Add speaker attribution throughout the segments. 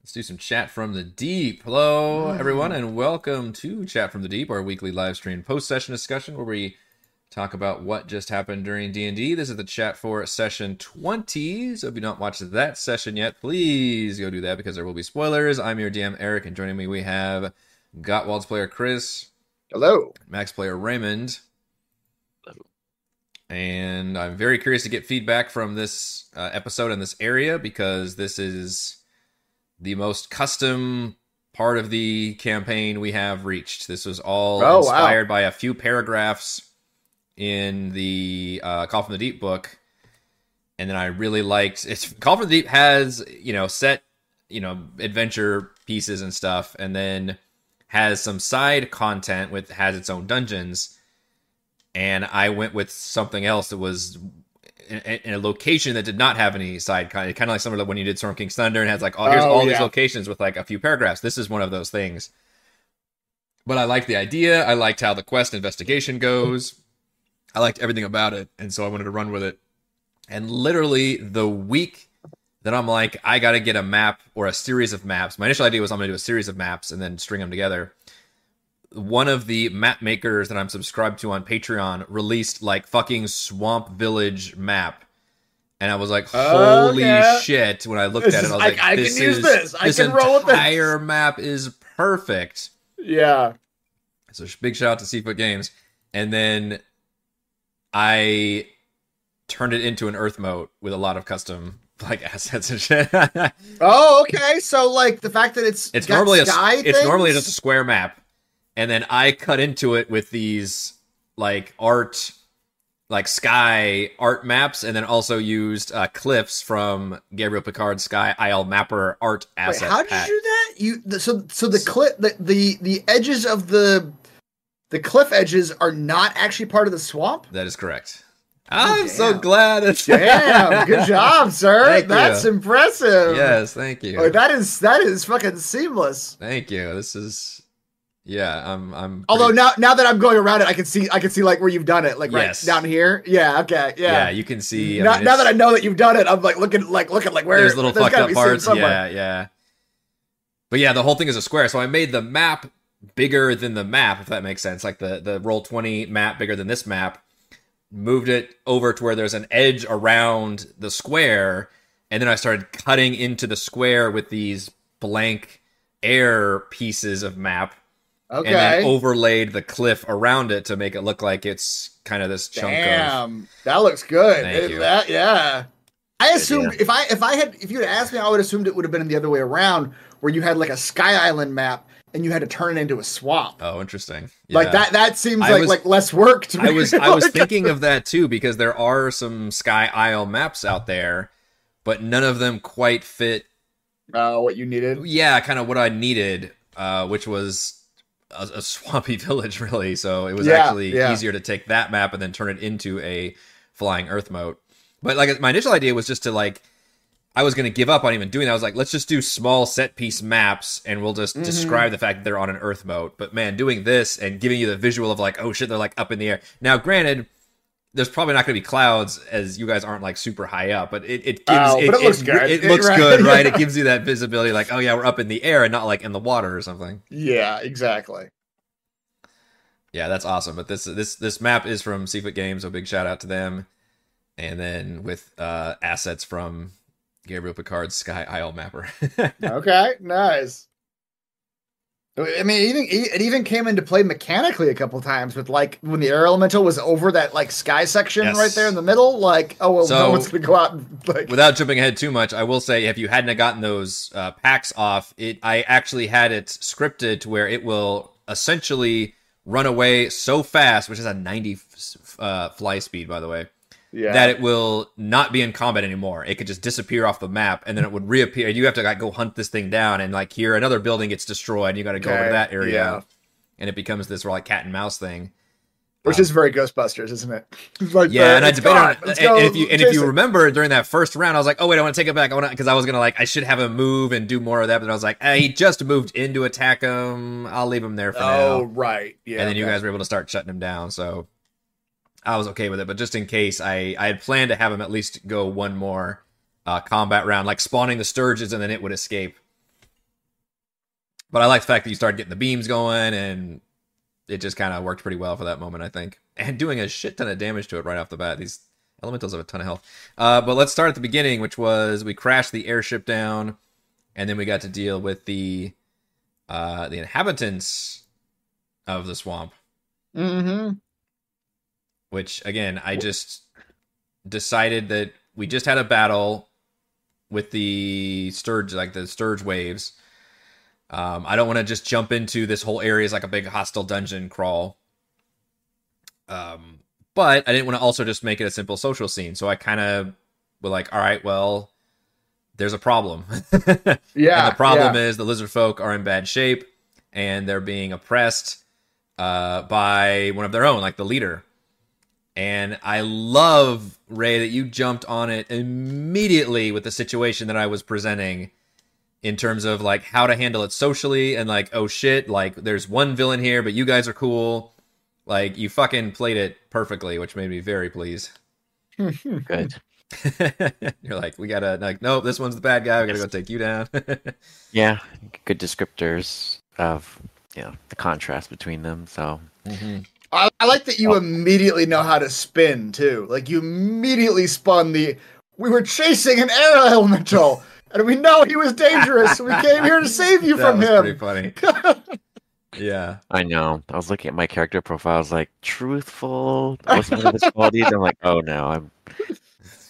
Speaker 1: Let's do some chat from the deep. Hello, everyone, and welcome to Chat from the Deep, our weekly live stream post-session discussion where we talk about what just happened during D&D. This is the chat for session 20. So if you don't watch that session yet, please go do that because there will be spoilers. I'm your DM Eric, and joining me we have Gottwald's player Chris,
Speaker 2: Hello.
Speaker 1: Mac's player Raymond. And I'm very curious to get feedback from this uh, episode in this area because this is the most custom part of the campaign we have reached. This was all
Speaker 2: Oh, wow.
Speaker 1: inspired by a few paragraphs in the uh, Call from the Deep book. And then I really liked it's Call from the Deep has, you know, set, you know, adventure pieces and stuff, and then has some side content with has its own dungeons. And I went with something else that was in, in a location that did not have any side content. Kind of like similar to when you did Storm King's Thunder and has like, oh, here's
Speaker 2: Oh,
Speaker 1: all these locations with like a few paragraphs. This is one of those things. But I liked the idea. I liked how the quest investigation goes. I liked everything about it, and so I wanted to run with it. And literally the week that I'm like, I got to get a map or a series of maps. My initial idea was I'm going to do a series of maps and then string them together. One of the map makers that I'm subscribed to on Patreon released like fucking Swamp Village map. And I was like,
Speaker 2: Oh,
Speaker 1: holy
Speaker 2: yeah.
Speaker 1: shit. When I looked
Speaker 2: This
Speaker 1: at it, I was
Speaker 2: I-
Speaker 1: like,
Speaker 2: I can
Speaker 1: this
Speaker 2: use
Speaker 1: is,
Speaker 2: this. I
Speaker 1: this
Speaker 2: can roll with this."
Speaker 1: entire map is perfect.
Speaker 2: Yeah.
Speaker 1: So big shout out to Seafoot Games. And then I turned it into an earthmote with a lot of custom like assets and shit.
Speaker 2: Oh, okay. So like the fact that it's
Speaker 1: it's normally a
Speaker 2: sky
Speaker 1: it's normally just a square map, and then I cut into it with these like art, like sky art maps, and then also used uh, cliffs from Gabriel Picard's Sky Isle Mapper art
Speaker 2: Wait,
Speaker 1: asset.
Speaker 2: how did
Speaker 1: pack.
Speaker 2: you do that? You the, so so the clip the, the the edges of the the cliff edges are not actually part of the swamp.
Speaker 1: That is correct. I'm so
Speaker 2: Oh,
Speaker 1: glad. It's
Speaker 2: Damn, good job, sir.
Speaker 1: Thank you.
Speaker 2: That's impressive.
Speaker 1: yes, thank you.
Speaker 2: Oh, that is that is fucking seamless.
Speaker 1: Thank you. This is yeah, I'm I'm
Speaker 2: Although
Speaker 1: pretty-
Speaker 2: now now that I'm going around it, I can see I can see like where you've done it, like
Speaker 1: Yes.
Speaker 2: right down here. Yeah, okay,
Speaker 1: yeah.
Speaker 2: yeah.
Speaker 1: you can see
Speaker 2: now,
Speaker 1: mean,
Speaker 2: now that I know that you've done it, I'm like looking like looking like where
Speaker 1: there's little fucked up parts. Yeah, yeah. But yeah, the whole thing is a square. So I made the map bigger than the map, if that makes sense. Like the the roll twenty map bigger than this map. Moved it over to where there's an edge around the square, and then I started cutting into the square with these blank air pieces of map,
Speaker 2: Okay.
Speaker 1: and then overlaid the cliff around it to make it look like it's kind of this chunk of
Speaker 2: Damn, that looks good.
Speaker 1: Thank
Speaker 2: It-
Speaker 1: you.
Speaker 2: that- yeah. I assumed if I if I had if you had asked me, I would have assumed it would have been the other way around, where you had like a Sky Island map and you had to turn it into a swamp.
Speaker 1: Oh, interesting.
Speaker 2: Like that that seems
Speaker 1: I
Speaker 2: like
Speaker 1: was-
Speaker 2: like less work to me.
Speaker 1: I was I was thinking of that too because there are some Sky Isle maps out there, but none of them quite fit.
Speaker 2: uh, what you needed.
Speaker 1: Yeah, kind of what I needed, uh, which was a, a swampy village, really. So it was
Speaker 2: Yeah,
Speaker 1: actually
Speaker 2: yeah.
Speaker 1: easier to take that map and then turn it into a flying earthmote. But like my initial idea was just to like. I was going to give up on even doing that. I was like, let's just do small set piece maps and we'll just
Speaker 2: Mhm.
Speaker 1: describe the fact that they're on an earthmote. But man, doing this and giving you the visual of like, oh shit, they're like up in the air. Now, granted, there's probably not going to be clouds as you guys aren't like super high up, but it, it gives
Speaker 2: Oh,
Speaker 1: it,
Speaker 2: but it looks good.
Speaker 1: It,
Speaker 2: It-
Speaker 1: looks
Speaker 2: right,
Speaker 1: good, right? It gives you that visibility, like, oh yeah, we're up in the air and not like in the water or something.
Speaker 2: Yeah, exactly.
Speaker 1: Yeah, that's awesome. But this this this map is from Seafoot Games, so big shout out to them. And then with uh assets from Gabriel Picard's Sky Isle Mapper.
Speaker 2: Okay, nice. I mean, it even it even came into play mechanically a couple times with like when the air elemental was over that like sky section
Speaker 1: Yes.
Speaker 2: right there in the middle. Like, oh well,
Speaker 1: So-
Speaker 2: no one's gonna go out and like.
Speaker 1: Without jumping ahead too much, I will say if you hadn't gotten those uh, packs off, it I actually had it scripted to where it will essentially run away so fast, which is a 90 uh, fly speed, by the way,
Speaker 2: yeah.
Speaker 1: that it will not be in combat anymore. It could just disappear off the map, and then it would reappear. You have to like go hunt this thing down, and like here another building gets destroyed, and you got to go over
Speaker 2: Okay,
Speaker 1: to that area,
Speaker 2: yeah.
Speaker 1: and it becomes this like cat and mouse thing.
Speaker 2: Which is very Ghostbusters, isn't it? Like,
Speaker 1: Yeah, and I
Speaker 2: it's
Speaker 1: debated on it. And, and if you and if you remember during that first round, I was like, oh wait, I want to take it back. I want to because I was gonna like I should have him move and do more of that, but I was like, eh, he just moved in to attack him. I'll leave him there for
Speaker 2: Oh
Speaker 1: now.
Speaker 2: Oh right, yeah.
Speaker 1: and then you guys were able to start shutting him down, so I was okay with it. But just in case, I I had planned to have him at least go one more uh, combat round, like spawning the Stirges, and then it would escape. But I like the fact that you started getting the beams going, and it just kind of worked pretty well for that moment, I think. And doing a shit ton of damage to it right off the bat. These elementals have a ton of health. Uh, but let's start at the beginning, which was we crashed the airship down, and then we got to deal with the uh, the inhabitants of the swamp.
Speaker 2: Mm-hmm.
Speaker 1: Which again, I just decided that we just had a battle with the stirge, like the stirge waves. Um, I don't want to just jump into this whole area as like a big hostile dungeon crawl. Um, but I didn't want to also just make it a simple social scene. So I kind of were like, all right, well, there's a problem.
Speaker 2: Yeah.
Speaker 1: and the problem
Speaker 2: yeah.
Speaker 1: is the lizard folk are in bad shape and they're being oppressed uh, by one of their own, like the leader. And I love, Ray, that you jumped on it immediately with the situation that I was presenting in terms of like how to handle it socially and like, oh shit, like there's one villain here, but you guys are cool. Like you fucking played it perfectly, which made me very pleased.
Speaker 3: Good.
Speaker 1: You're like, we gotta like, nope, this one's the bad guy. We gotta go take you down.
Speaker 3: Yeah, good descriptors of you know the contrast between them. So mm-hmm.
Speaker 2: I, I like that you
Speaker 3: Oh.
Speaker 2: immediately know how to spin too. Like you immediately spun the. We were chasing an air elemental, and we know he was dangerous. so we came here to save you
Speaker 1: that
Speaker 2: from
Speaker 1: was
Speaker 2: him.
Speaker 1: pretty funny. yeah.
Speaker 3: I know I was looking at my character profile. I was like, truthful. What's one of his qualities? I'm like, oh no, I'm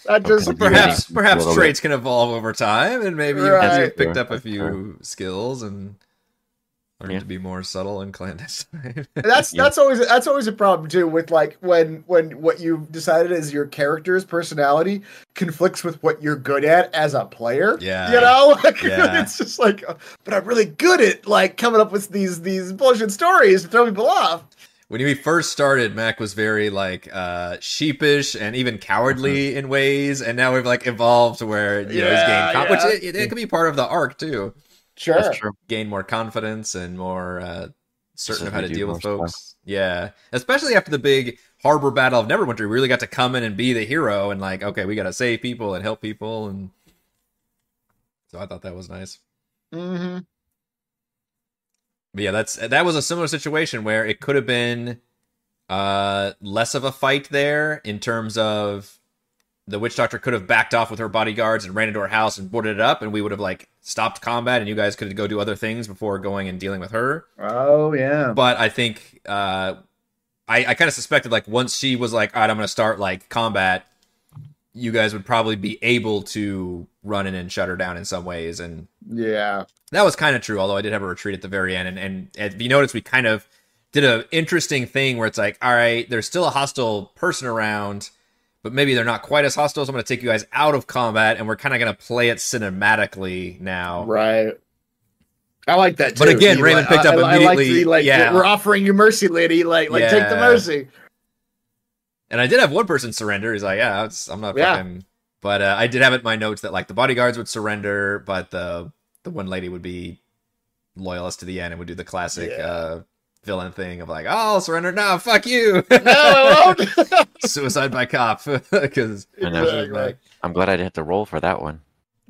Speaker 2: That just
Speaker 3: Okay.
Speaker 1: Perhaps perhaps
Speaker 3: A little
Speaker 1: traits can evolve over time, and maybe
Speaker 2: Right.
Speaker 1: you've picked up a few
Speaker 3: true.
Speaker 1: skills and learned
Speaker 3: Yeah.
Speaker 1: to be more subtle and clandestine.
Speaker 2: that's
Speaker 3: Yeah.
Speaker 2: that's always that's always a problem too with like when when what you've decided is your character's personality conflicts with what you're good at as a player.
Speaker 1: Yeah.
Speaker 2: you know,
Speaker 1: Yeah.
Speaker 2: it's just like, but I'm really good at like coming up with these these bullshit stories to throw people off.
Speaker 1: when we first started, Mac was very like uh, sheepish and even cowardly in ways, and now we've like evolved to where you know he's
Speaker 2: Yeah,
Speaker 1: gained, con-
Speaker 2: yeah.
Speaker 1: which it, it, could be part of the arc too.
Speaker 2: Sure.
Speaker 3: that's true.
Speaker 1: Gain more confidence and more uh, certain of how to deal with
Speaker 3: more
Speaker 1: folks. Yeah, especially after the big harbor battle of Neverwinter, we really got to come in and be the hero and like, okay, we got to save people and help people, and so I thought that was nice.
Speaker 2: Mm-hmm.
Speaker 1: But yeah, that's that was a similar situation where it could have been uh less of a fight there in terms of the witch doctor could have backed off with her bodyguards and ran into her house and boarded it up and we would have like stopped combat and you guys could go do other things before going and dealing with her.
Speaker 2: Oh yeah.
Speaker 1: But I think uh I, I kind of suspected like once she was like, all right, I'm gonna start like combat, you guys would probably be able to run in and shut her down in some ways and
Speaker 2: Yeah.
Speaker 1: that was kind of true, although I did have a retreat at the very end. And, and if you notice, we kind of did an interesting thing where it's like, all right, there's still a hostile person around, but maybe they're not quite as hostile. So I'm going to take you guys out of combat, and we're kind of going to play it cinematically now.
Speaker 2: Right. I like that too.
Speaker 1: But again, Raymond picked up
Speaker 2: I- I
Speaker 1: immediately,
Speaker 2: the, like,
Speaker 1: yeah.
Speaker 2: we're offering you mercy, lady. Like, like take the mercy.
Speaker 1: And I did have one person surrender. He's like, yeah, I'm not
Speaker 2: Yeah.
Speaker 1: fucking. But uh, I did have it in my notes that like the bodyguards would surrender, but the the one lady would be loyalist to the end and would do the classic
Speaker 2: Yeah.
Speaker 1: uh, villain thing of like, oh, I'll surrender now, fuck you.
Speaker 2: No, I won't.
Speaker 1: suicide by cop because
Speaker 3: I know.
Speaker 2: Exactly.
Speaker 3: I'm glad I didn't have to roll for that one.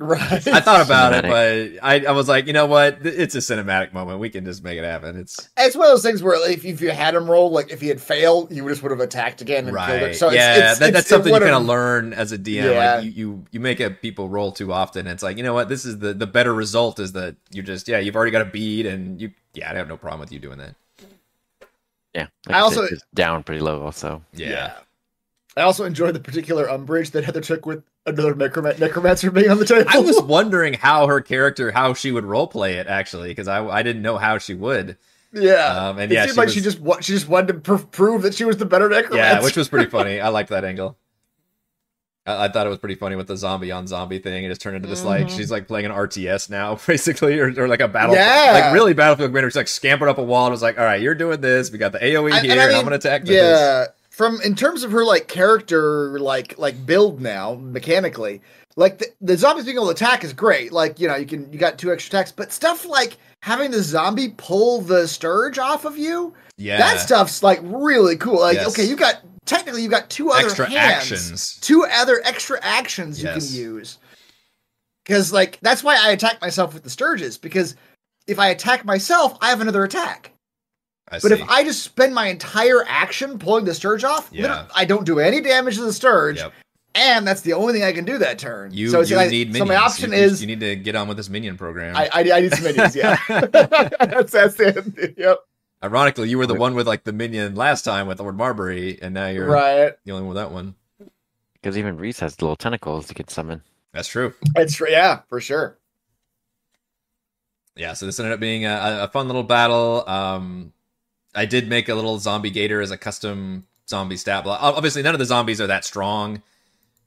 Speaker 2: Right.
Speaker 1: I thought about
Speaker 3: Cinematic.
Speaker 1: it, but I, I was like, you know what? It's a cinematic moment. We can just make it happen. It's
Speaker 2: It's one of those things where like, if, if you had him roll, like if he had failed, you just would have attacked again and killed
Speaker 1: right.
Speaker 2: it. So it's,
Speaker 1: yeah,
Speaker 2: it's,
Speaker 1: that,
Speaker 2: it's,
Speaker 1: that's something you kind of learn as a DM.
Speaker 2: Yeah.
Speaker 1: Like you, you, you make a people roll too often. and It's like, you know what? This is the the better result is that you're just yeah, you've already got a bead and you yeah, I have no problem with you doing that.
Speaker 3: Yeah. Like
Speaker 2: I
Speaker 3: I
Speaker 2: also-
Speaker 3: also it's down pretty low. Also,
Speaker 1: Yeah.
Speaker 2: I also enjoyed the particular umbrage that Heather took with another necrom- necromancer being on the table.
Speaker 1: I was wondering how her character, how she would role play it actually, because I I didn't know how she would.
Speaker 2: yeah.
Speaker 1: Um, and
Speaker 2: it
Speaker 1: yeah,
Speaker 2: seemed
Speaker 1: she
Speaker 2: like she just wa- she just wanted to pr- prove that she was the better necromancer.
Speaker 1: Yeah, which was pretty funny. I liked that angle. I, I thought it was pretty funny with the zombie on zombie thing. It just turned into this like
Speaker 2: Mhm.
Speaker 1: she's like playing an RTS now, basically, or, or like a battle,
Speaker 2: Yeah.
Speaker 1: like really Battlefield Commander. She's like scampered up a wall and was like, "All right, you're doing this. We got the AOE
Speaker 2: I- and
Speaker 1: here,
Speaker 2: I
Speaker 1: and,
Speaker 2: mean,
Speaker 1: I'm gonna attack." with this."
Speaker 2: yeah from in terms of her like character like like build now mechanically like the, the zombies being able to attack is great like you know you can you got two extra attacks but stuff like having the zombie pull the stirge off of you
Speaker 1: yeah,
Speaker 2: that stuff's like really cool like
Speaker 1: Yes.
Speaker 2: okay you got technically you got two other
Speaker 1: extra
Speaker 2: hands,
Speaker 1: actions.
Speaker 2: two other extra actions you can use because like that's why i attack myself with the stirges because if I attack myself, I have another attack.
Speaker 1: I
Speaker 2: But
Speaker 1: see.
Speaker 2: if I just spend my entire action pulling the Stirge off,
Speaker 1: Yeah.
Speaker 2: I don't do any damage to the Stirge,
Speaker 1: Yep.
Speaker 2: and that's the only thing I can do that turn.
Speaker 1: You,
Speaker 2: so
Speaker 1: you
Speaker 2: like-
Speaker 1: need
Speaker 2: so my option
Speaker 1: you,
Speaker 2: is
Speaker 1: you need to get on with this minion program.
Speaker 2: I, I I need some minions. Yeah, that's that's it. Yep.
Speaker 1: Ironically, you were the one with like the minion last time with Lord Marbury, and now you're
Speaker 2: Right.
Speaker 1: the only one with that one.
Speaker 3: Because even Reese has little tentacles you can summon.
Speaker 1: That's true.
Speaker 2: It's true. Yeah, for sure.
Speaker 1: Yeah, so this ended up being a, a fun little battle. Um, I did make a little zombie gator as a custom zombie stat block. Obviously, none of the zombies are that strong,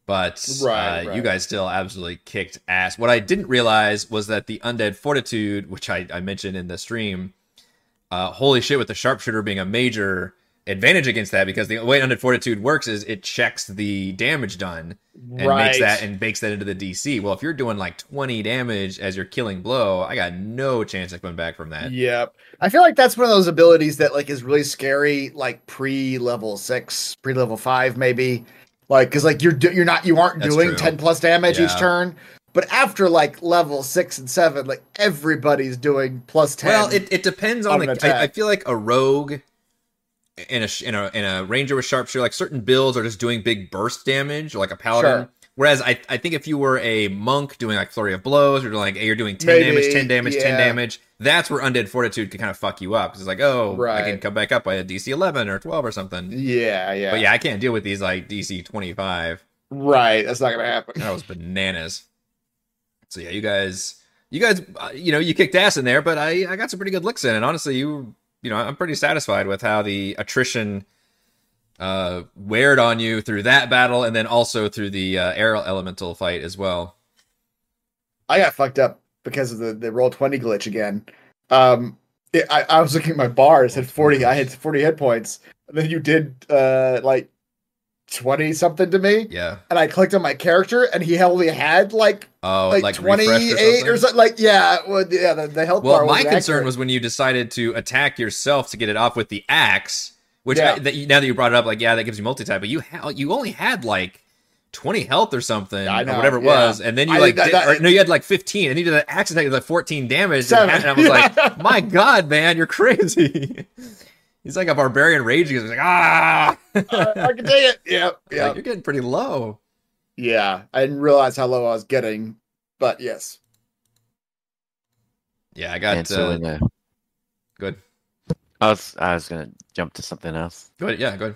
Speaker 1: but
Speaker 2: Right,
Speaker 1: uh,
Speaker 2: right.
Speaker 1: you guys still absolutely kicked ass. What I didn't realize was that the undead fortitude, which I, I mentioned in the stream, uh, holy shit, with the sharpshooter being a major advantage against that because the way undead fortitude works is it checks the damage done and
Speaker 2: right.
Speaker 1: makes that and bakes that into the DC. Well, if you're doing like 20 damage as your killing blow, I got no chance of coming back from that.
Speaker 2: Yep. I feel like that's one of those abilities that like is really scary, like pre level six, pre level five, maybe. Like, because like you're do- you're not you aren't
Speaker 1: That's
Speaker 2: doing
Speaker 1: true.
Speaker 2: ten plus damage each turn, but after like level six and seven, like everybody's doing plus ten.
Speaker 1: Well, it, it depends on
Speaker 2: on
Speaker 1: the. I, I feel like a rogue in a in a in a ranger with sharpshooter, like certain builds are just doing big burst damage, like a paladin.
Speaker 2: Sure.
Speaker 1: Whereas I, I think if you were a monk doing like flurry of blows, or doing like hey, you're doing ten
Speaker 2: Maybe,
Speaker 1: damage, ten damage, ten damage, that's where undead fortitude can kind of fuck you up because it's like, oh, I can come back up by a DC eleven or twelve or something.
Speaker 2: yeah, yeah,
Speaker 1: But yeah, I can't deal with these like DC twenty five.
Speaker 2: right. That's not gonna happen.
Speaker 1: That was bananas. So yeah, you guys, you guys, uh, you know, you kicked ass in there, but I, I got some pretty good licks in, and honestly, you, you know, I'm pretty satisfied with how the attrition uh weared on you through that battle, and then also through the uh, air elemental fight as well.
Speaker 2: I got fucked up because of the the roll twenty glitch again. Um, it, I I was looking at my bars had forty. I had forty hit points, and then you did uh like twenty something to me.
Speaker 1: Yeah.
Speaker 2: and I clicked on my character, and he only had like
Speaker 1: Oh,
Speaker 2: like,
Speaker 1: like,
Speaker 2: twenty
Speaker 1: refreshed
Speaker 2: eight
Speaker 1: or
Speaker 2: or
Speaker 1: something.
Speaker 2: Like yeah, well, yeah, the, the health
Speaker 1: Well, my concern
Speaker 2: accurate.
Speaker 1: was when you decided to attack yourself to get it off with the axe, which
Speaker 2: Yeah.
Speaker 1: I, that you, now that you brought it up, like yeah, that gives you multi type, but you ha- you only had like twenty health or something,
Speaker 2: I know,
Speaker 1: or whatever it
Speaker 2: yeah.
Speaker 1: was, and then you
Speaker 2: I
Speaker 1: like did,
Speaker 2: that- that-
Speaker 1: or, no, you had like fifteen, and you did an axe attack with like fourteen damage, and,
Speaker 2: Seven.
Speaker 1: and I was
Speaker 2: Yeah.
Speaker 1: like, my god, man, you're crazy. He's like a barbarian raging. He's like ah,
Speaker 2: I, I can take it. Yeah,
Speaker 1: Like,
Speaker 2: yeah,
Speaker 1: you're getting pretty low.
Speaker 2: Yeah. I didn't realize how low I was getting, but yes.
Speaker 1: Yeah, I got
Speaker 3: and so
Speaker 1: uh,
Speaker 3: in the,
Speaker 1: good.
Speaker 3: I was I was gonna jump to something else.
Speaker 1: Go ahead. Yeah, good.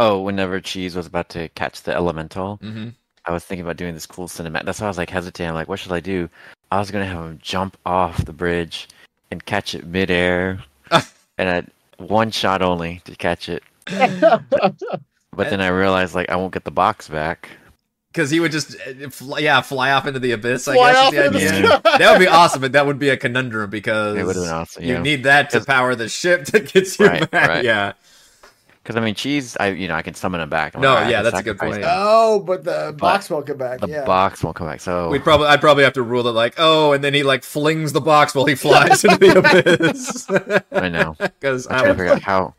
Speaker 3: Oh, whenever Cheese was about to catch the elemental,
Speaker 1: hmm
Speaker 3: I was thinking about doing this cool cinematic. That's why I was like hesitating. I'm like, what should I do? I was gonna have him jump off the bridge and catch it midair, and I one shot only to catch it. But then I realized like I won't get the box back.
Speaker 1: Because he would just, uh, fly, yeah, fly off into the abyss. I guess
Speaker 2: off
Speaker 1: is the
Speaker 2: into the sky.
Speaker 1: that would be awesome, but that would be a conundrum because
Speaker 3: It would have been awesome.
Speaker 1: you
Speaker 3: Yeah.
Speaker 1: need that to power the ship that gets you
Speaker 3: Right,
Speaker 1: back.
Speaker 3: right.
Speaker 1: Yeah,
Speaker 3: Because I mean, Cheese, I you know I can summon him back. I'm
Speaker 1: No,
Speaker 3: like,
Speaker 1: yeah, that's a good point.
Speaker 3: him."
Speaker 2: oh, but the box won't come back.
Speaker 3: The
Speaker 2: yeah.
Speaker 3: box won't come back. So
Speaker 1: we'd probably, I'd probably have to rule it like, oh, and then he like flings the box while he flies into the abyss.
Speaker 3: I know.
Speaker 1: Because
Speaker 3: I'm trying to figure out how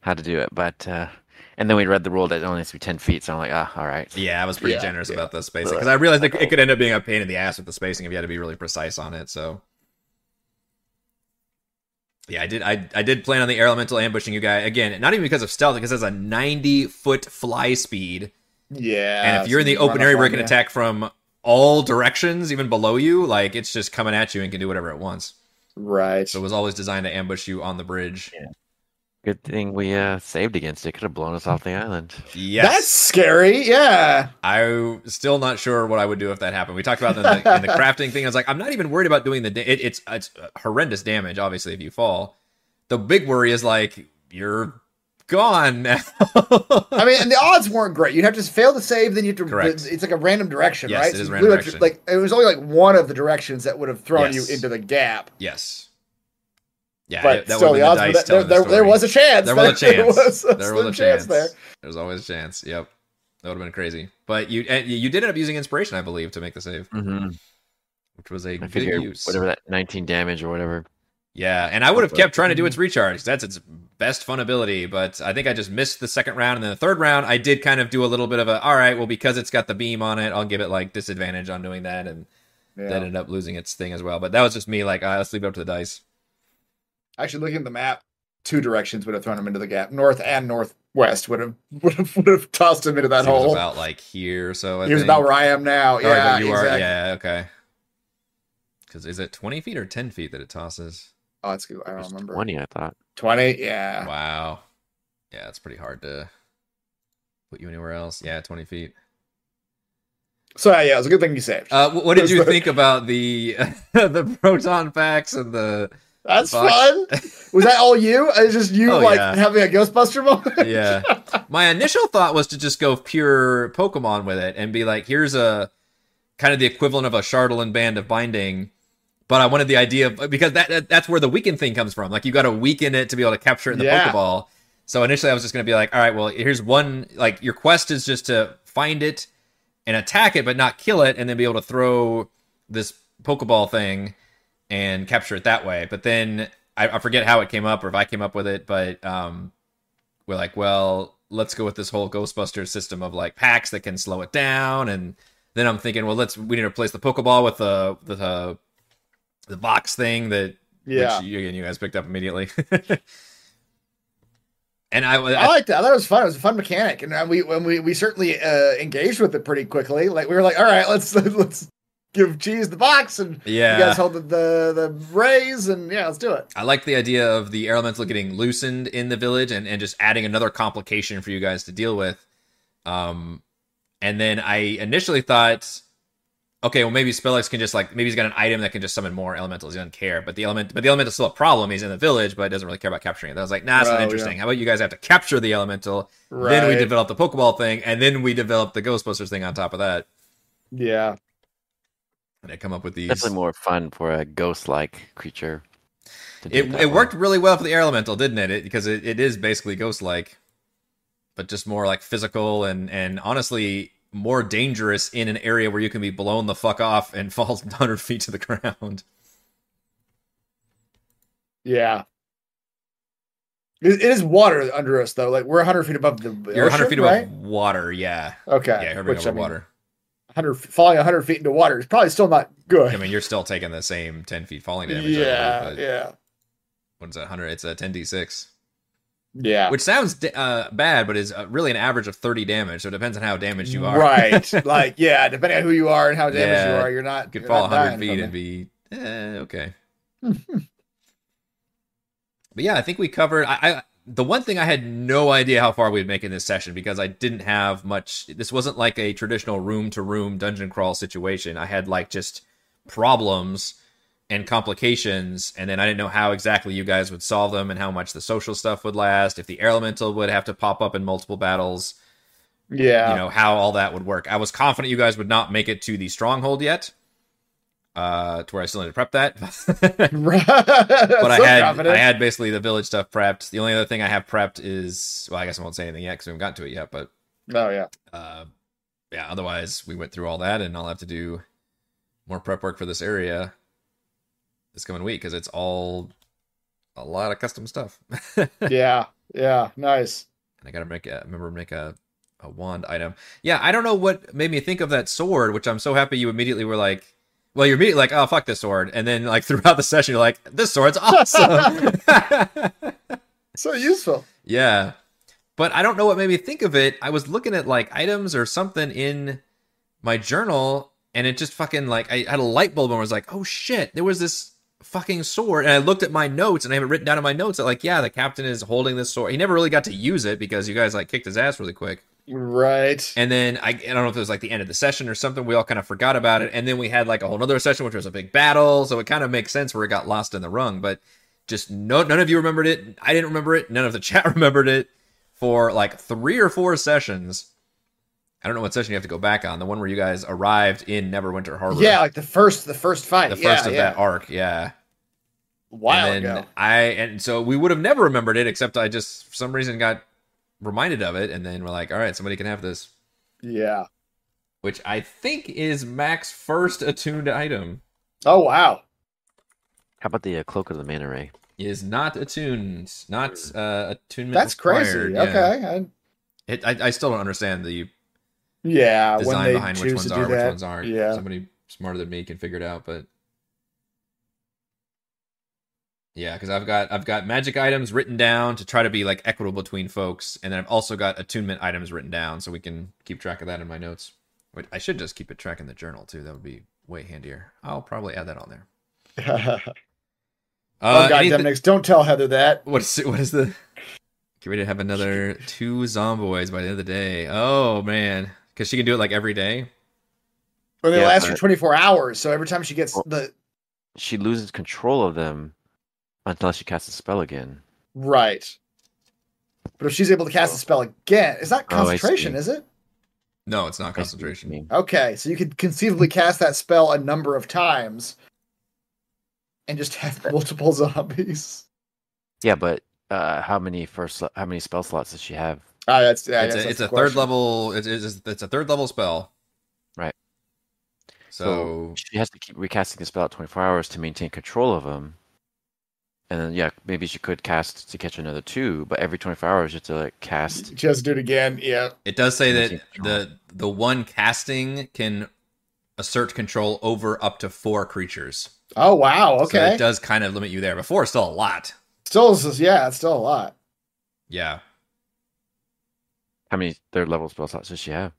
Speaker 3: how to do it, but uh, and then we read the rule that it only has to be ten feet. So I'm like, ah, all right.
Speaker 1: yeah, I was pretty
Speaker 2: Yeah,
Speaker 1: generous
Speaker 2: yeah.
Speaker 1: about the spacing because I realized it, it could end up being a pain in the ass with the spacing if you had to be really precise on it. So. Yeah, I did. I, I did plan on the air elemental ambushing you guy again. Not even because of stealth, because it has a ninety foot fly speed,
Speaker 2: Yeah.
Speaker 1: and if you're in the open area
Speaker 2: up
Speaker 1: where it can attack from all directions, even below you, like it's just coming at you and can do whatever it wants.
Speaker 2: Right.
Speaker 1: So it was always designed to ambush you on the bridge.
Speaker 3: Good thing we uh, saved against it. Could have blown us off the island.
Speaker 1: Yes,
Speaker 2: That's scary. Yeah.
Speaker 1: I'm still not sure what I would do if that happened. We talked about that in the, in the crafting thing. I was like, I'm not even worried about doing the. Da- it, it's it's horrendous damage, obviously, if you fall. The big worry is like you're gone now.
Speaker 2: I mean, and the odds weren't great. You'd have to fail to save, then you have to.
Speaker 1: Correct.
Speaker 2: It's like a random direction,
Speaker 1: Yes,
Speaker 2: right?
Speaker 1: it is
Speaker 2: you
Speaker 1: random
Speaker 2: really to-
Speaker 1: direction.
Speaker 2: Like it was only like one of the directions that would have thrown
Speaker 1: Yes.
Speaker 2: you into the gap.
Speaker 1: yes. Yeah,
Speaker 2: but
Speaker 1: that
Speaker 2: still, the odds were
Speaker 1: the dice
Speaker 2: that there,
Speaker 1: the
Speaker 2: there, there was a chance.
Speaker 1: There was a chance.
Speaker 2: There was a,
Speaker 1: There was a
Speaker 2: chance
Speaker 1: chance.
Speaker 2: there.
Speaker 1: There's always a chance. Yep. That would have been crazy. But you and you did end up using inspiration, I believe, to make the save,
Speaker 3: Mm-hmm.
Speaker 1: which was a
Speaker 3: I
Speaker 1: good use.
Speaker 3: whatever that 19 damage or whatever.
Speaker 1: Yeah, and I would have kept trying to do its recharge. 'cause That's its best fun ability, but I think I just missed the second round, and then the third round, I did kind of do a little bit of a. All right, well, because it's got the beam on it, I'll give it like disadvantage on doing that, and
Speaker 2: Yeah.
Speaker 1: that ended up losing its thing as well. But that was just me. Like, uh, let's leave it up to the dice.
Speaker 2: Actually, looking at the map, two directions would have thrown him into the gap. North and northwest would have would have, would have tossed him into that
Speaker 1: So it was
Speaker 2: hole.
Speaker 1: about like here. or So I
Speaker 2: he was about where I am now.
Speaker 1: Oh,
Speaker 2: yeah,
Speaker 1: you
Speaker 2: exactly.
Speaker 1: are. Yeah. Okay. Because is it twenty feet or ten feet that it tosses?
Speaker 2: Oh, that's good. I don't remember.
Speaker 3: 20, I thought.
Speaker 2: 20? Yeah.
Speaker 1: Wow. Yeah, it's pretty hard to put you anywhere else. Yeah, twenty feet.
Speaker 2: So yeah, it was a good thing you saved.
Speaker 1: Uh, what did you think about the the proton packs and the?
Speaker 2: That's fun. Was that all you? It's just you
Speaker 1: Oh,
Speaker 2: like
Speaker 1: yeah.
Speaker 2: having a Ghostbuster moment?
Speaker 1: Yeah, my initial thought was to just go pure Pokemon with it and be like, here's a kind of the equivalent of a Chardolin band of binding. But I wanted the idea of because that, that that's where the weaken thing comes from. Like you got to weaken it to be able to capture it in the
Speaker 2: Yeah.
Speaker 1: Pokeball. So initially I was just going to be like, all right, well here's one like your quest is just to find it and attack it, but not kill it, and then be able to throw this Pokeball thing and capture it that way. But then I, I forget how it came up or if I came up with it, but um, we're like, well, let's go with this whole Ghostbusters system of like packs that can slow it down, and then I'm thinking, well, let's we need to replace the Pokeball with the the uh, the box thing that
Speaker 2: Yeah.
Speaker 1: which you, again you guys picked up immediately. and I,
Speaker 2: I
Speaker 1: I
Speaker 2: liked that. I thought it was fun. It was a fun mechanic, and uh, we when we we certainly uh, engaged with it pretty quickly. Like we were like, all right, let's let's give Cheese the box, and
Speaker 1: yeah,
Speaker 2: you guys hold the, the the rays, and yeah, let's do it.
Speaker 1: I like the idea of the elemental getting loosened in the village and, and just adding another complication for you guys to deal with. Um, and then I initially thought, okay, well maybe Spellix can just like maybe he's got an item that can just summon more elementals. He doesn't care, but the element, but the elemental's still a problem. He's in the village, but doesn't really care about capturing it. I was like, nah, not
Speaker 2: Oh,
Speaker 1: interesting. How about you guys have to capture the elemental?
Speaker 2: Right.
Speaker 1: Then we develop the Pokeball thing, and then we develop the Ghostbusters thing on top of that.
Speaker 2: Yeah.
Speaker 1: And I come up with these.
Speaker 3: Definitely more fun for a ghost-like creature.
Speaker 1: It, it
Speaker 3: way.
Speaker 1: worked really well for the air elemental, didn't it? it because it, it is basically ghost like, but just more like physical and and honestly more dangerous in an area where you can be blown the fuck off and fall 100 feet to the ground.
Speaker 2: Yeah. It, it is water under us though. Like we're 100 feet above the
Speaker 1: You're 100 feet
Speaker 2: right?
Speaker 1: above water, yeah.
Speaker 2: Okay.
Speaker 1: Yeah, you're
Speaker 2: Which,
Speaker 1: over
Speaker 2: I mean,
Speaker 1: water.
Speaker 2: 100 falling 100 feet into water is probably still not good.
Speaker 1: I mean, you're still taking the same 10 feet falling damage.
Speaker 2: Yeah,
Speaker 1: believe,
Speaker 2: yeah,
Speaker 1: What's that? 100? It's a 10d6,
Speaker 2: yeah.
Speaker 1: which sounds uh, bad, but is uh, really an average of 30 damage. So it depends on how damaged you are.
Speaker 2: Right. like, yeah, depending on who you are and how damaged
Speaker 1: Yeah,
Speaker 2: you are, you're not.
Speaker 1: You could fall
Speaker 2: not
Speaker 1: 100 feet and be eh, okay. but yeah, I think we covered. I, I the one thing I had no idea how far we'd make in this session because I didn't have much. This wasn't like a traditional room to room dungeon crawl situation. I had like just problems and complications, and then I didn't know how exactly you guys would solve them and how much the social stuff would last. If the air elemental would have to pop up in multiple battles
Speaker 2: Yeah.
Speaker 1: you know how all that would work. I was confident you guys would not make it to the stronghold yet, uh, to where I still need to prep that. but I had I had basically the village stuff prepped. The only other thing I have prepped is well, I guess I won't say anything yet because we haven't gotten to it yet. But
Speaker 2: Oh yeah.
Speaker 1: uh, yeah, otherwise we went through all that, and I'll have to do more prep work for this area this coming week because it's all a lot of custom stuff.
Speaker 2: Yeah. Yeah. Nice.
Speaker 1: And I gotta make a remember make a a wand item. Yeah, I don't know what made me think of that sword, which I'm so happy you immediately were like, well, you're immediately like, oh fuck this sword, and then like throughout the session you're like, this sword's awesome.
Speaker 2: So useful.
Speaker 1: yeah, but I don't know what made me think of it. I was looking at like items or something in my journal, and it just fucking like I had a light bulb and was like, oh shit, there was this fucking sword, and I looked at my notes and I have it written down in my notes that like, yeah, the captain is holding this sword. He never really got to use it because you guys like kicked his ass really quick.
Speaker 2: Right.
Speaker 1: And then I, I don't know if it was like the end of the session or something. We all kind of forgot about it. And then we had like a whole other session, which was a big battle. So it kind of makes sense where it got lost in the rung. But just no, none of you remembered it. I didn't remember it. None of the chat remembered it for like three or four sessions. I don't know what session you have to go back on. The one where you guys arrived in Neverwinter Harbor.
Speaker 2: Yeah, like the first the first fight.
Speaker 1: The first
Speaker 2: yeah,
Speaker 1: of
Speaker 2: yeah.
Speaker 1: that arc. Yeah.
Speaker 2: While
Speaker 1: and
Speaker 2: ago.
Speaker 1: I and so we would have never remembered it except I just for some reason got reminded of it and then we're like, all right, somebody can have this.
Speaker 2: Yeah.
Speaker 1: Which I think is Mac's first attuned item.
Speaker 2: Oh wow.
Speaker 3: How about the uh, cloak of the manta ray?
Speaker 1: Is not attuned, not uh, attunement.
Speaker 2: That's crazy.
Speaker 1: Yeah.
Speaker 2: Okay. I-
Speaker 1: It, I, I still don't understand the
Speaker 2: yeah. when
Speaker 1: design
Speaker 2: they
Speaker 1: behind which ones are,
Speaker 2: do
Speaker 1: which ones aren't.
Speaker 2: Yeah.
Speaker 1: Somebody smarter than me can figure it out, but yeah, because I've got I've got magic items written down to try to be like equitable between folks, and then I've also got attunement items written down so we can keep track of that in my notes. Wait, I should just keep it track in the journal too. That would be way handier. I'll probably add that on there.
Speaker 2: oh
Speaker 1: Uh,
Speaker 2: god,
Speaker 1: anyth-
Speaker 2: Demnix, don't tell Heather that.
Speaker 1: what is what is the? Get ready to have another two zomboids by the end of the day. Oh man, because she can do it like every day.
Speaker 2: But they
Speaker 3: Yeah,
Speaker 2: last for 24 hours, so every time she gets the
Speaker 3: She loses control of them until she casts a spell again.
Speaker 2: right. But if she's able to cast a spell again, it's not
Speaker 3: Oh,
Speaker 2: concentration,
Speaker 3: see.
Speaker 2: is it?
Speaker 1: No, it's not
Speaker 3: I see what you
Speaker 1: concentration.
Speaker 3: mean.
Speaker 2: Okay, so you could conceivably cast that spell a number of times and just have multiple zombies.
Speaker 3: Yeah, but uh, how many first how many spell slots does she have?
Speaker 2: Ah, that's yeah,
Speaker 1: it's
Speaker 2: that's
Speaker 1: a, it's
Speaker 2: the
Speaker 1: a third level. It's, it's it's a third level spell.
Speaker 3: Right.
Speaker 1: So,
Speaker 3: she has to keep recasting the spell at 24 hours to maintain control of them. And then yeah, maybe she could cast to catch another two, but every 24 hours you have to like cast.
Speaker 2: Just do it again. Yeah.
Speaker 1: it does say that the the one casting can assert control over up to four creatures.
Speaker 2: Oh wow.
Speaker 1: So
Speaker 2: Okay.
Speaker 1: it does kind of limit you there. But four is still a lot.
Speaker 2: still, is- yeah, it's still a lot.
Speaker 1: Yeah.
Speaker 3: How many third level spell slots does she have?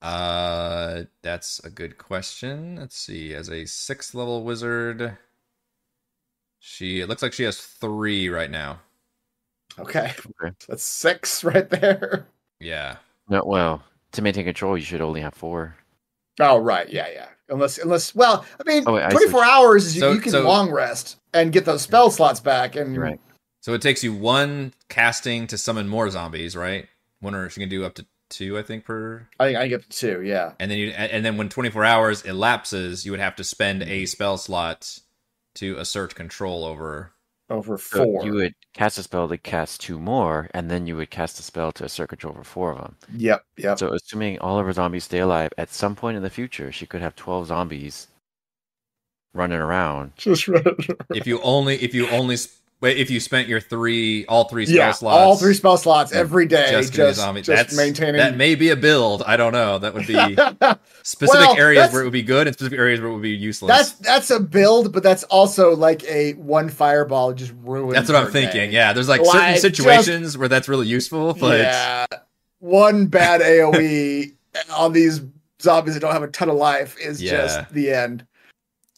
Speaker 1: Uh, that's a good question. Let's see. As a sixth level wizard, she it looks like she has three right now.
Speaker 2: Okay.
Speaker 3: Okay.
Speaker 2: That's six right there.
Speaker 1: Yeah.
Speaker 3: No, well, to maintain control, you should only have four.
Speaker 2: Oh right. Yeah. Yeah. Unless, unless, well, I mean,
Speaker 3: Oh, wait,
Speaker 2: 24 hours is you,
Speaker 1: So-
Speaker 2: you can
Speaker 1: so-
Speaker 2: long rest and get those spell slots back. And
Speaker 3: You're right.
Speaker 1: So it takes you one casting to summon more zombies, right? One or she can do up to two, I think, per.
Speaker 2: I think I get the two. Yeah.
Speaker 1: And then you and then when 24 hours elapses, you would have to spend a spell slot to assert control over.
Speaker 2: Over
Speaker 3: So
Speaker 2: four.
Speaker 3: you would cast a spell to cast two more, and then you would cast a spell to assert control over four of them.
Speaker 2: Yep. Yep.
Speaker 3: So, assuming all of her zombies stay alive, at some point in the future, she could have 12 zombies running around.
Speaker 2: Just right.
Speaker 1: If you only if you only sp- wait if you spent your three all three spell
Speaker 2: yeah.
Speaker 1: slots
Speaker 2: All three spell slots every day.
Speaker 1: just,
Speaker 2: Just, just.
Speaker 1: That's
Speaker 2: maintaining.
Speaker 1: that may be a build. I don't know. That would be specific
Speaker 2: Well,
Speaker 1: areas where it would be good and specific areas where it would be useless.
Speaker 2: that's that's a build, but that's also like a one fireball just ruins.
Speaker 1: That's what I'm thinking.
Speaker 2: day.
Speaker 1: Yeah, there's like
Speaker 2: Like,
Speaker 1: certain
Speaker 2: just-
Speaker 1: situations where that's really useful, but
Speaker 2: yeah, one bad AOE on these zombies that don't have a ton of life is
Speaker 1: Yeah.
Speaker 2: just the end.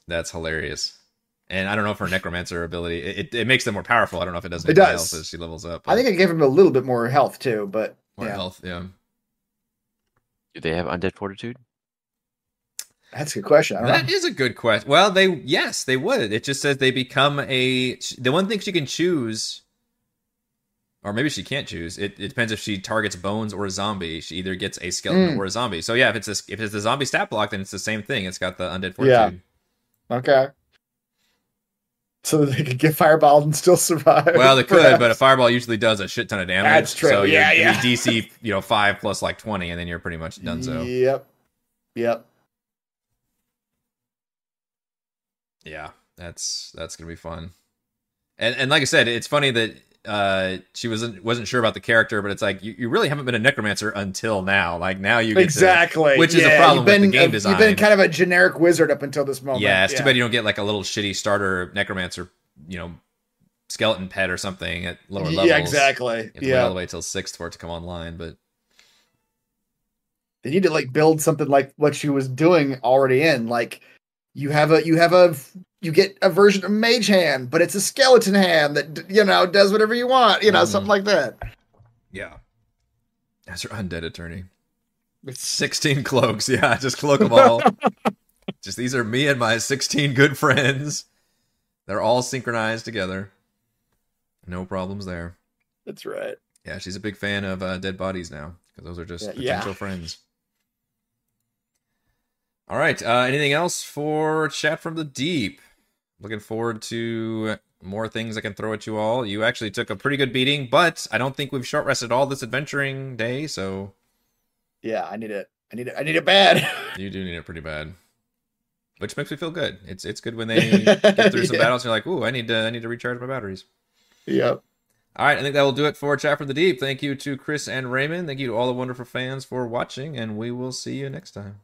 Speaker 1: that's hilarious. And I don't know if her necromancer ability it, it, it makes them more powerful. I don't know if it does
Speaker 2: It does.
Speaker 1: else as she levels up.
Speaker 2: I think it gave him a little bit more health too, but
Speaker 1: more
Speaker 2: yeah,
Speaker 1: health. Yeah.
Speaker 3: Do they have undead fortitude?
Speaker 2: that's a good question. I don't
Speaker 1: That
Speaker 2: know.
Speaker 1: is a good question. Well, they yes, they would. It just says they become a the one thing she can choose or maybe she can't choose. It, it depends if she targets bones or a zombie. She either gets a skeleton
Speaker 2: Mm.
Speaker 1: or a zombie. So yeah, if it's a, if it's the zombie stat block, then it's the same thing. It's got the undead fortitude. Yeah.
Speaker 2: Okay. So that they could get fireballed and still survive.
Speaker 1: Well, they could,
Speaker 2: perhaps.
Speaker 1: but a fireball usually does a shit ton of damage.
Speaker 2: That's true.
Speaker 1: So you're-
Speaker 2: Yeah,
Speaker 1: you're
Speaker 2: yeah.
Speaker 1: DC, you know, five plus like twenty, and then you're pretty much done. So
Speaker 2: Yep. Yep.
Speaker 1: yeah, that's that's gonna be fun. And and like I said, it's funny that uh she wasn't wasn't sure about the character, but it's like you, you really haven't been a necromancer until now. Like now you get to-
Speaker 2: Exactly.
Speaker 1: which is a
Speaker 2: Yeah,
Speaker 1: problem
Speaker 2: you've
Speaker 1: with the
Speaker 2: been,
Speaker 1: game
Speaker 2: uh, You've been kind of a generic wizard up until this moment.
Speaker 1: yeah, it's too bad you don't get like a little shitty starter necromancer, you know, skeleton pet or something at lower levels.
Speaker 2: Yeah, exactly.
Speaker 1: Have all the way till sixth for it to come online, but
Speaker 2: They need to like build something like what she was doing already in. Like you have a you have a you get a version of mage hand, but it's a skeleton hand that you know does whatever you want. You know,
Speaker 1: Mhm.
Speaker 2: something like that.
Speaker 1: yeah. As her undead attorney.
Speaker 2: It's
Speaker 1: 16 cloaks. Yeah, just cloak them all. just these are me and my 16 good friends. They're all synchronized together. No problems there.
Speaker 2: that's right.
Speaker 1: Yeah, she's a big fan of uh, dead bodies now because those are just
Speaker 2: Yeah, yeah.
Speaker 1: potential friends. All right. Uh, anything else for chat from the deep? Looking forward to more things I can throw at you all. You actually took a pretty good beating, but I don't think we've short rested all this adventuring day, so
Speaker 2: Yeah, I need it. I need it. I need it bad.
Speaker 1: You do need it pretty bad, which makes me feel good. It's it's good when they get through some
Speaker 2: Yeah.
Speaker 1: battles. And you're like, ooh, I need to I need to recharge my batteries.
Speaker 2: yep.
Speaker 1: All right, I think that will do it for Chat from the Deep. Thank you to Chris and Raymond. Thank you to all the wonderful fans for watching, and we will see you next time.